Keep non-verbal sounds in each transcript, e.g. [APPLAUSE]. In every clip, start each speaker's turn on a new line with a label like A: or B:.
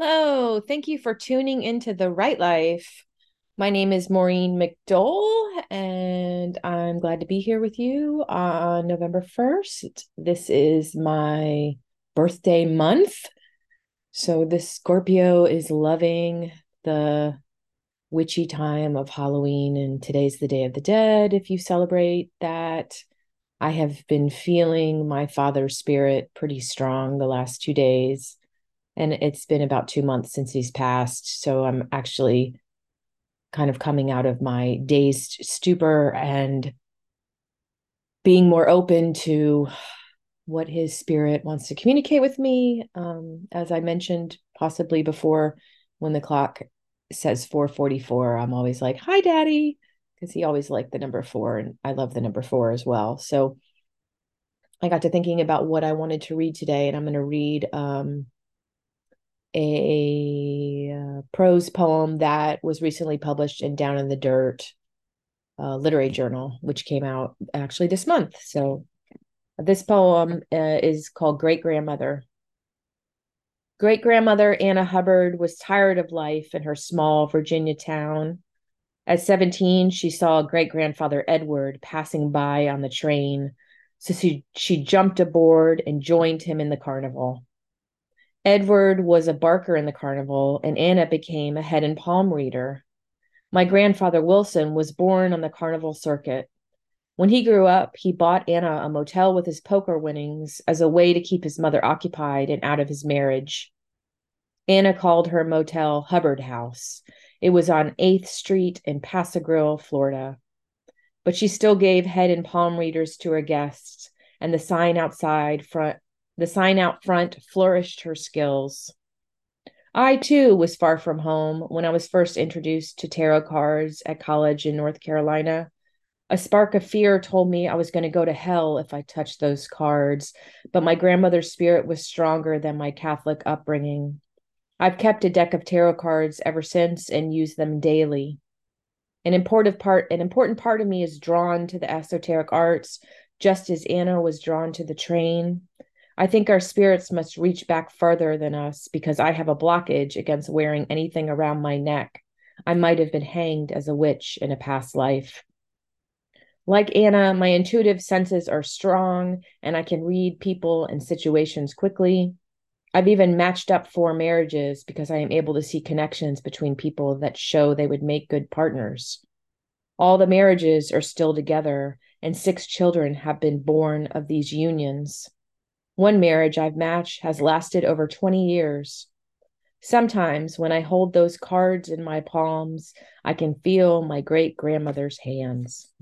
A: Hello, thank you for tuning into The Right Life. My name is Maureen McDowell, and I'm glad to be here with you on November 1st. This is my birthday month. So, this Scorpio is loving the witchy time of Halloween, and today's the Day of the Dead. If you celebrate that, I have been feeling my father's spirit pretty strong the last two days and it's been about two months since he's passed. So I'm actually kind of coming out of my dazed stupor and being more open to what his spirit wants to communicate with me. Um, as I mentioned, possibly before, when the clock says 444, I'm always like, hi, daddy, because he always liked the number four. And I love the number four as well. So I got to thinking about what I wanted to read today, and I'm going to read um, a uh, prose poem that was recently published in Down in the Dirt uh, literary journal, which came out actually this month. So this poem uh, is called Great Grandmother. Great grandmother Anna Hubbard was tired of life in her small Virginia town. At 17, she saw great grandfather Edward passing by on the train. So she, she jumped aboard and joined him in the carnival. Edward was a barker in the carnival, and Anna became a head and palm reader. My grandfather Wilson was born on the carnival circuit. When he grew up, he bought Anna a motel with his poker winnings as a way to keep his mother occupied and out of his marriage. Anna called her motel Hubbard House. It was on 8th Street in Pass Grille, Florida. But she still gave head and palm readers to her guests, and the sign outside front the sign out front flourished her skills. I too was far from home when I was first introduced to tarot cards at college in North Carolina. A spark of fear told me I was going to go to hell if I touched those cards, but my grandmother's spirit was stronger than my Catholic upbringing. I've kept a deck of tarot cards ever since and use them daily. An important part an important part of me is drawn to the esoteric arts, just as Anna was drawn to the train. I think our spirits must reach back further than us because I have a blockage against wearing anything around my neck. I might have been hanged as a witch in a past life. Like Anna, my intuitive senses are strong and I can read people and situations quickly. I've even matched up four marriages because I am able to see connections between people that show they would make good partners. All the marriages are still together, and six children have been born of these unions. One marriage I've matched has lasted over 20 years. Sometimes when I hold those cards in my palms, I can feel my great grandmother's hands.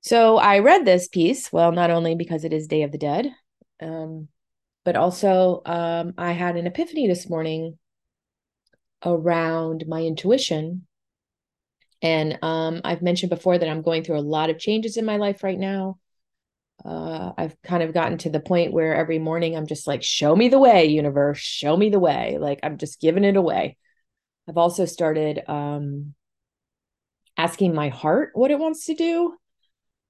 A: So I read this piece, well, not only because it is Day of the Dead, um, but also um, I had an epiphany this morning around my intuition. And um, I've mentioned before that I'm going through a lot of changes in my life right now uh, I've kind of gotten to the point where every morning I'm just like, show me the way, universe, show me the way. Like I'm just giving it away. I've also started um, asking my heart what it wants to do.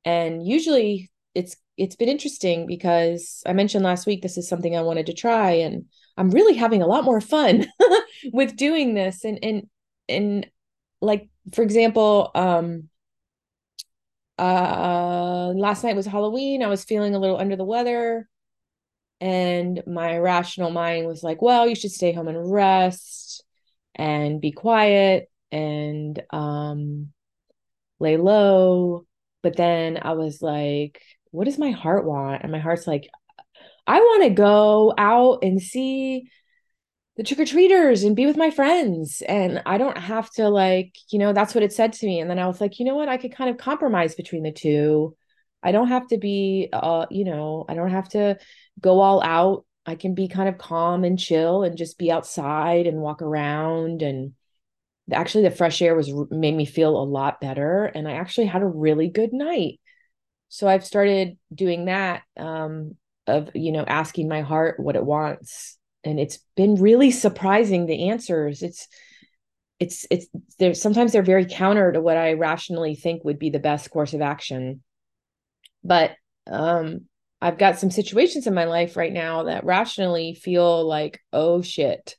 A: And usually it's it's been interesting because I mentioned last week this is something I wanted to try and I'm really having a lot more fun [LAUGHS] with doing this and and and like for example um uh, last night was Halloween. I was feeling a little under the weather. And my rational mind was like, well, you should stay home and rest and be quiet and um, lay low. But then I was like, what does my heart want? And my heart's like, I want to go out and see the trick or treaters and be with my friends. And I don't have to, like, you know, that's what it said to me. And then I was like, you know what? I could kind of compromise between the two. I don't have to be, uh, you know, I don't have to go all out. I can be kind of calm and chill and just be outside and walk around. And actually, the fresh air was made me feel a lot better. And I actually had a really good night. So I've started doing that um, of, you know, asking my heart what it wants and it's been really surprising the answers. It's it's it's there sometimes they're very counter to what i rationally think would be the best course of action. But um I've got some situations in my life right now that rationally feel like, oh shit,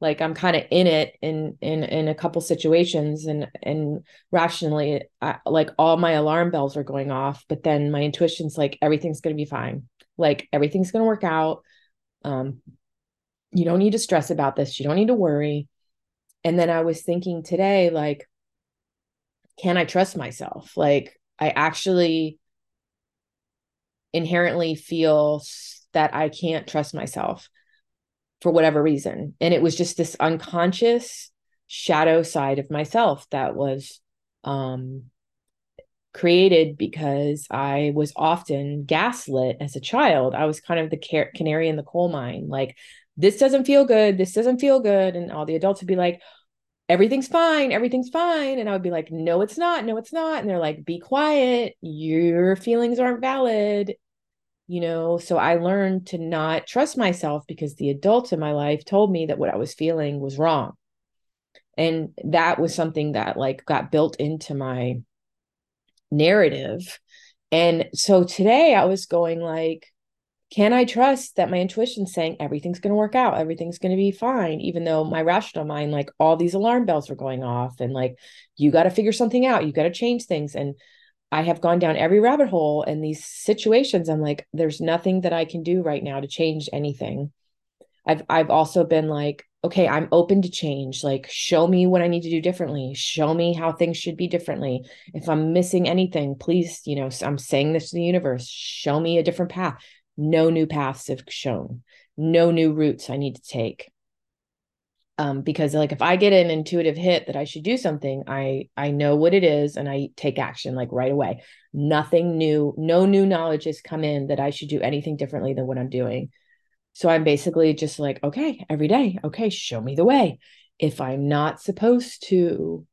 A: like I'm kind of in it in in in a couple situations, and and rationally, I, like all my alarm bells are going off, but then my intuition's like everything's gonna be fine, like everything's gonna work out. Um, you don't need to stress about this. You don't need to worry. And then I was thinking today, like, can I trust myself? Like, I actually inherently feel that I can't trust myself for whatever reason. And it was just this unconscious shadow side of myself that was um, created because I was often gaslit as a child. I was kind of the canary in the coal mine. Like, this doesn't feel good. This doesn't feel good. And all the adults would be like, everything's fine. Everything's fine. And I would be like, no, it's not. No, it's not. And they're like, be quiet. Your feelings aren't valid you know so i learned to not trust myself because the adults in my life told me that what i was feeling was wrong and that was something that like got built into my narrative and so today i was going like can i trust that my intuition's saying everything's going to work out everything's going to be fine even though my rational mind like all these alarm bells are going off and like you got to figure something out you got to change things and I have gone down every rabbit hole in these situations. I'm like, there's nothing that I can do right now to change anything. I've I've also been like, okay, I'm open to change. Like, show me what I need to do differently. Show me how things should be differently. If I'm missing anything, please, you know, I'm saying this to the universe. Show me a different path. No new paths have shown. No new routes I need to take um, because like if I get an intuitive hit that I should do something, I I know what it is and I take action like right away. Nothing new, no new knowledge has come in that I should do anything differently than what I'm doing. So I'm basically just like, okay, every day, okay, show me the way. If I'm not supposed to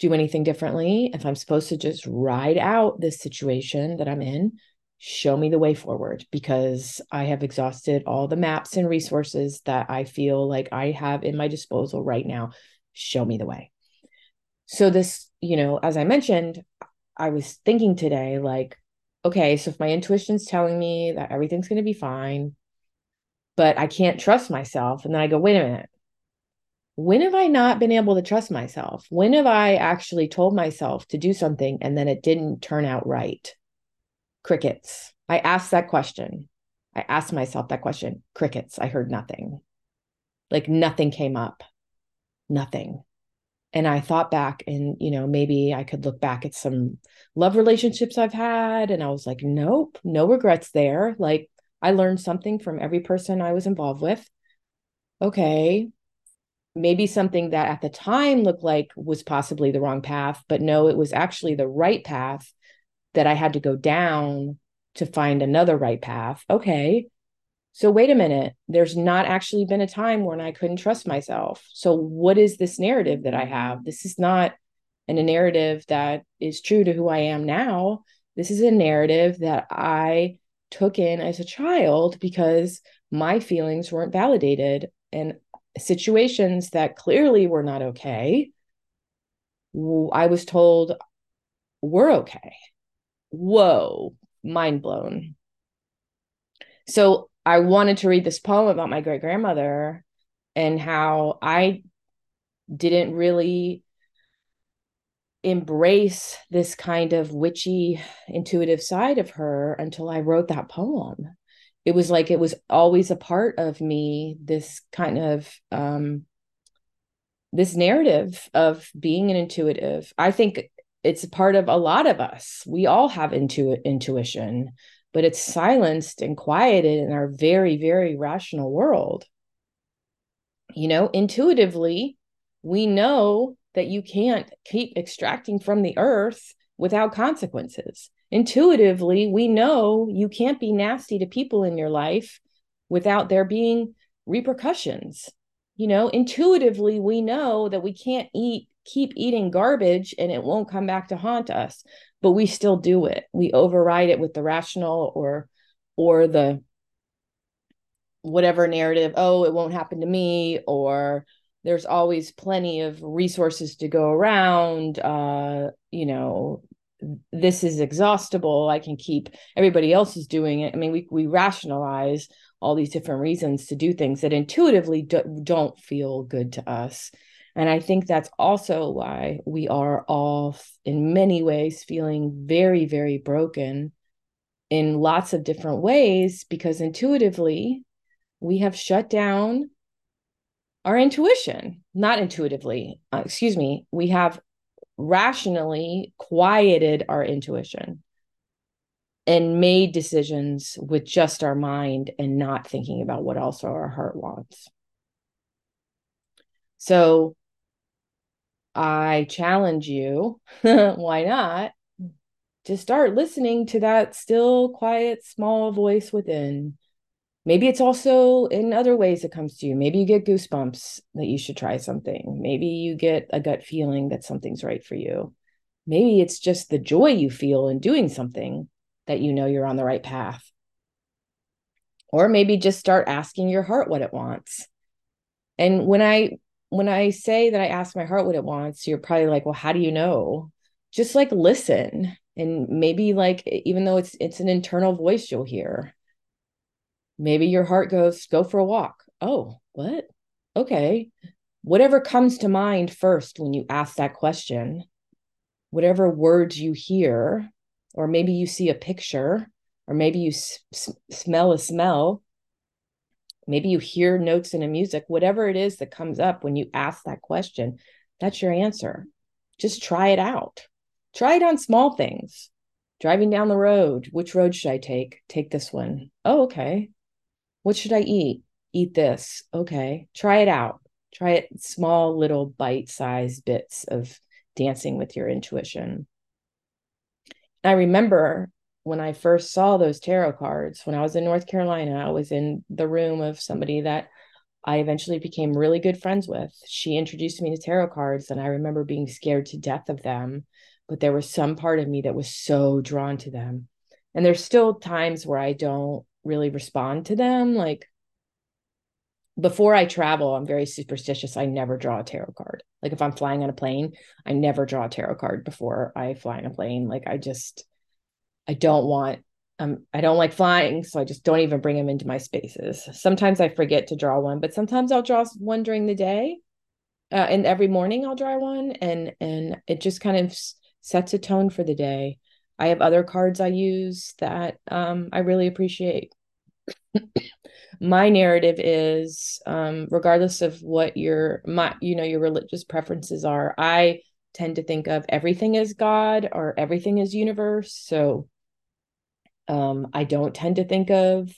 A: do anything differently, if I'm supposed to just ride out this situation that I'm in, show me the way forward because I have exhausted all the maps and resources that I feel like I have in my disposal right now. Show me the way. So, this, you know, as I mentioned, I was thinking today, like, okay, so if my intuition's telling me that everything's going to be fine, but I can't trust myself, and then I go, wait a minute. When have I not been able to trust myself? When have I actually told myself to do something and then it didn't turn out right? Crickets. I asked that question. I asked myself that question. Crickets. I heard nothing. Like nothing came up. Nothing. And I thought back and, you know, maybe I could look back at some love relationships I've had. And I was like, nope, no regrets there. Like I learned something from every person I was involved with. Okay. Maybe something that at the time looked like was possibly the wrong path, but no, it was actually the right path that I had to go down to find another right path. Okay. So wait a minute. There's not actually been a time when I couldn't trust myself. So what is this narrative that I have? This is not an, a narrative that is true to who I am now. This is a narrative that I took in as a child because my feelings weren't validated and situations that clearly were not okay. I was told were okay whoa, mind blown. So I wanted to read this poem about my great grandmother and how I didn't really embrace this kind of witchy intuitive side of her until I wrote that poem. It was like it was always a part of me, this kind of um this narrative of being an intuitive. I think it's part of a lot of us. We all have intu- intuition, but it's silenced and quieted in our very, very rational world. You know, intuitively, we know that you can't keep extracting from the earth without consequences. Intuitively, we know you can't be nasty to people in your life without there being repercussions. You know, intuitively, we know that we can't eat keep eating garbage and it won't come back to haunt us but we still do it. We override it with the rational or or the whatever narrative oh it won't happen to me or there's always plenty of resources to go around uh you know this is exhaustible i can keep everybody else is doing it. I mean we we rationalize all these different reasons to do things that intuitively do, don't feel good to us and i think that's also why we are all in many ways feeling very very broken in lots of different ways because intuitively we have shut down our intuition not intuitively uh, excuse me we have rationally quieted our intuition and made decisions with just our mind and not thinking about what also our heart wants. So I challenge you, [LAUGHS] why not, to start listening to that still, quiet, small voice within. Maybe it's also in other ways it comes to you. Maybe you get goosebumps that you should try something. Maybe you get a gut feeling that something's right for you. Maybe it's just the joy you feel in doing something that you know you're on the right path. Or maybe just start asking your heart what it wants. And when i when i say that i ask my heart what it wants you're probably like well how do you know just like listen and maybe like even though it's it's an internal voice you'll hear Maybe your heart goes, go for a walk. Oh, what? Okay. Whatever comes to mind first when you ask that question, whatever words you hear, or maybe you see a picture, or maybe you s- smell a smell, maybe you hear notes in a music, whatever it is that comes up when you ask that question, that's your answer. Just try it out. Try it on small things. Driving down the road, which road should I take? Take this one. Oh, okay. What should I eat? Eat this. Okay. Try it out. Try it small little bite-sized bits of dancing with your intuition. I remember when I first saw those tarot cards when I was in North Carolina, I was in the room of somebody that I eventually became really good friends with. She introduced me to tarot cards, and I remember being scared to death of them. But there was some part of me that was so drawn to them. And there's still times where I don't really respond to them. Like before I travel, I'm very superstitious. I never draw a tarot card. Like if I'm flying on a plane, I never draw a tarot card before I fly on a plane. Like I just, I don't want, um, I don't like flying, so I just don't even bring them into my spaces. Sometimes I forget to draw one, but sometimes I'll draw one during the day, uh, and every morning I'll draw one, and and it just kind of sets a tone for the day. I have other cards I use that um, I really appreciate. [COUGHS] my narrative is, um, regardless of what your my you know your religious preferences are, I tend to think of everything as God or everything as universe. So um, I don't tend to think of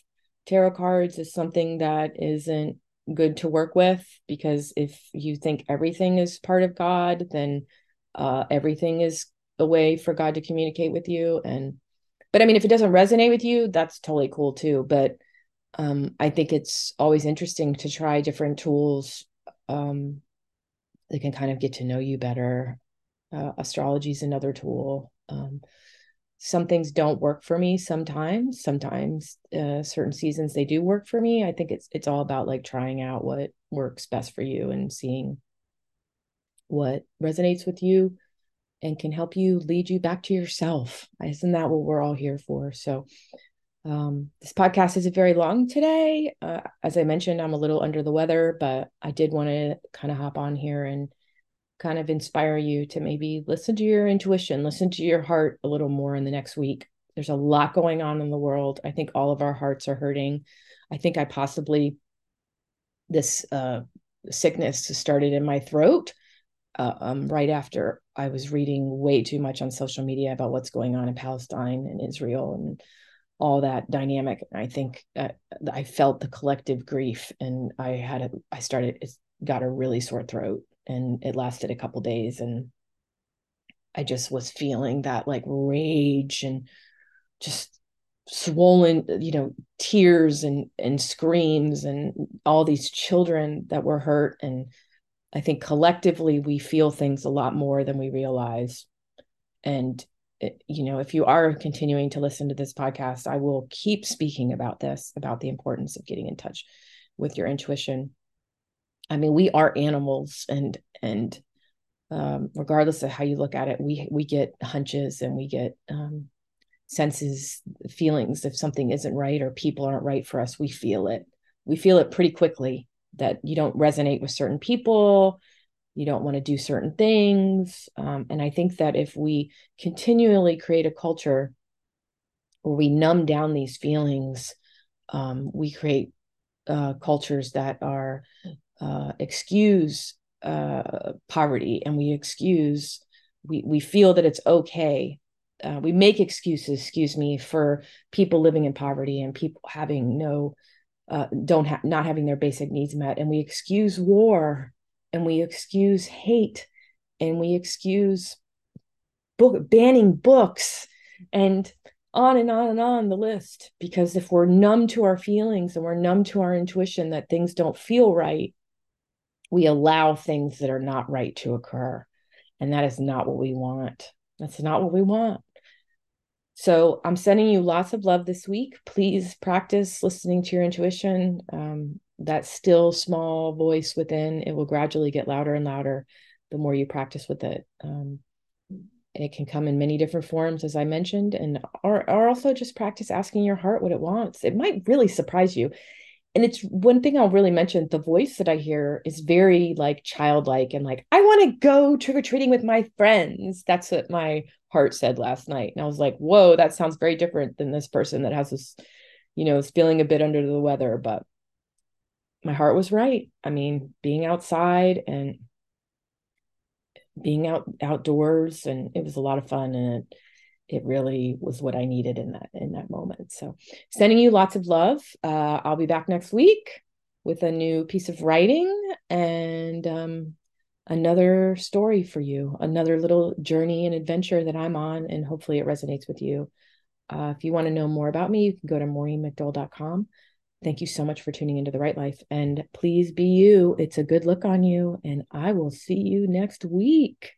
A: tarot cards as something that isn't good to work with because if you think everything is part of God, then uh, everything is a way for God to communicate with you. And, but I mean, if it doesn't resonate with you, that's totally cool too. But um, I think it's always interesting to try different tools um, that can kind of get to know you better. Uh, astrology is another tool. Um, some things don't work for me sometimes. Sometimes uh, certain seasons they do work for me. I think it's it's all about like trying out what works best for you and seeing what resonates with you and can help you lead you back to yourself. Isn't that what we're all here for? So, um, this podcast isn't very long today. Uh, as I mentioned, I'm a little under the weather, but I did want to kind of hop on here and kind of inspire you to maybe listen to your intuition, listen to your heart a little more in the next week. There's a lot going on in the world. I think all of our hearts are hurting. I think I possibly, this uh, sickness started in my throat uh, um, right after I was reading way too much on social media about what's going on in Palestine and Israel and all that dynamic. I think uh, I felt the collective grief, and I had a, I started it got a really sore throat, and it lasted a couple days, and I just was feeling that like rage and just swollen you know tears and and screams and all these children that were hurt and I think collectively we feel things a lot more than we realize. And, it, you know, if you are continuing to listen to this podcast, I will keep speaking about this, about the importance of getting in touch with your intuition. I mean, we are animals and, and, um, regardless of how you look at it, we we get hunches and we get um, senses, feelings if something isn't right or people aren't right for us. We feel it. We feel it pretty quickly that you don't resonate with certain people, you don't want to do certain things, um, and I think that if we continually create a culture where we numb down these feelings, um, we create uh, cultures that are uh, excuse uh, poverty and we excuse we we feel that it's okay uh, we make excuses excuse me for people living in poverty and people having no uh, don't have not having their basic needs met. And we excuse war and we excuse hate and we excuse book banning books and on and on and on the list. Because if we're numb to our feelings and we're numb to our intuition that things don't feel right we allow things that are not right to occur. And that is not what we want. That's not what we want. So i'm sending you lots of love this week. Please practice listening to your intuition. Um, that still small voice within it will gradually get louder and louder the more you practice with it. Um, it can come in many different forms as i mentioned and or, or also just practice asking your heart what it wants. It might really surprise you and it's one thing i'll really mention the voice that i hear is very like childlike and like i want to go trick-or-treating with my friends. That's what my heart said last night and i was like whoa that sounds very different than this person that has this you know is feeling a bit under the weather. But my heart was right. I mean being outside and being out outdoors and it was a lot of fun and it, it really was what I needed in that in that moment. So sending you lots of love. Uh, I'll be back next week with a new piece of writing and um, another story for you, another little journey and adventure that I'm on, and hopefully it resonates with you. Uh, if you want to know more about me, you can go to maureenmcdowell.com. Thank you so much for tuning into The Right Life. And please be you. It's a good look on you. And I will see you next week.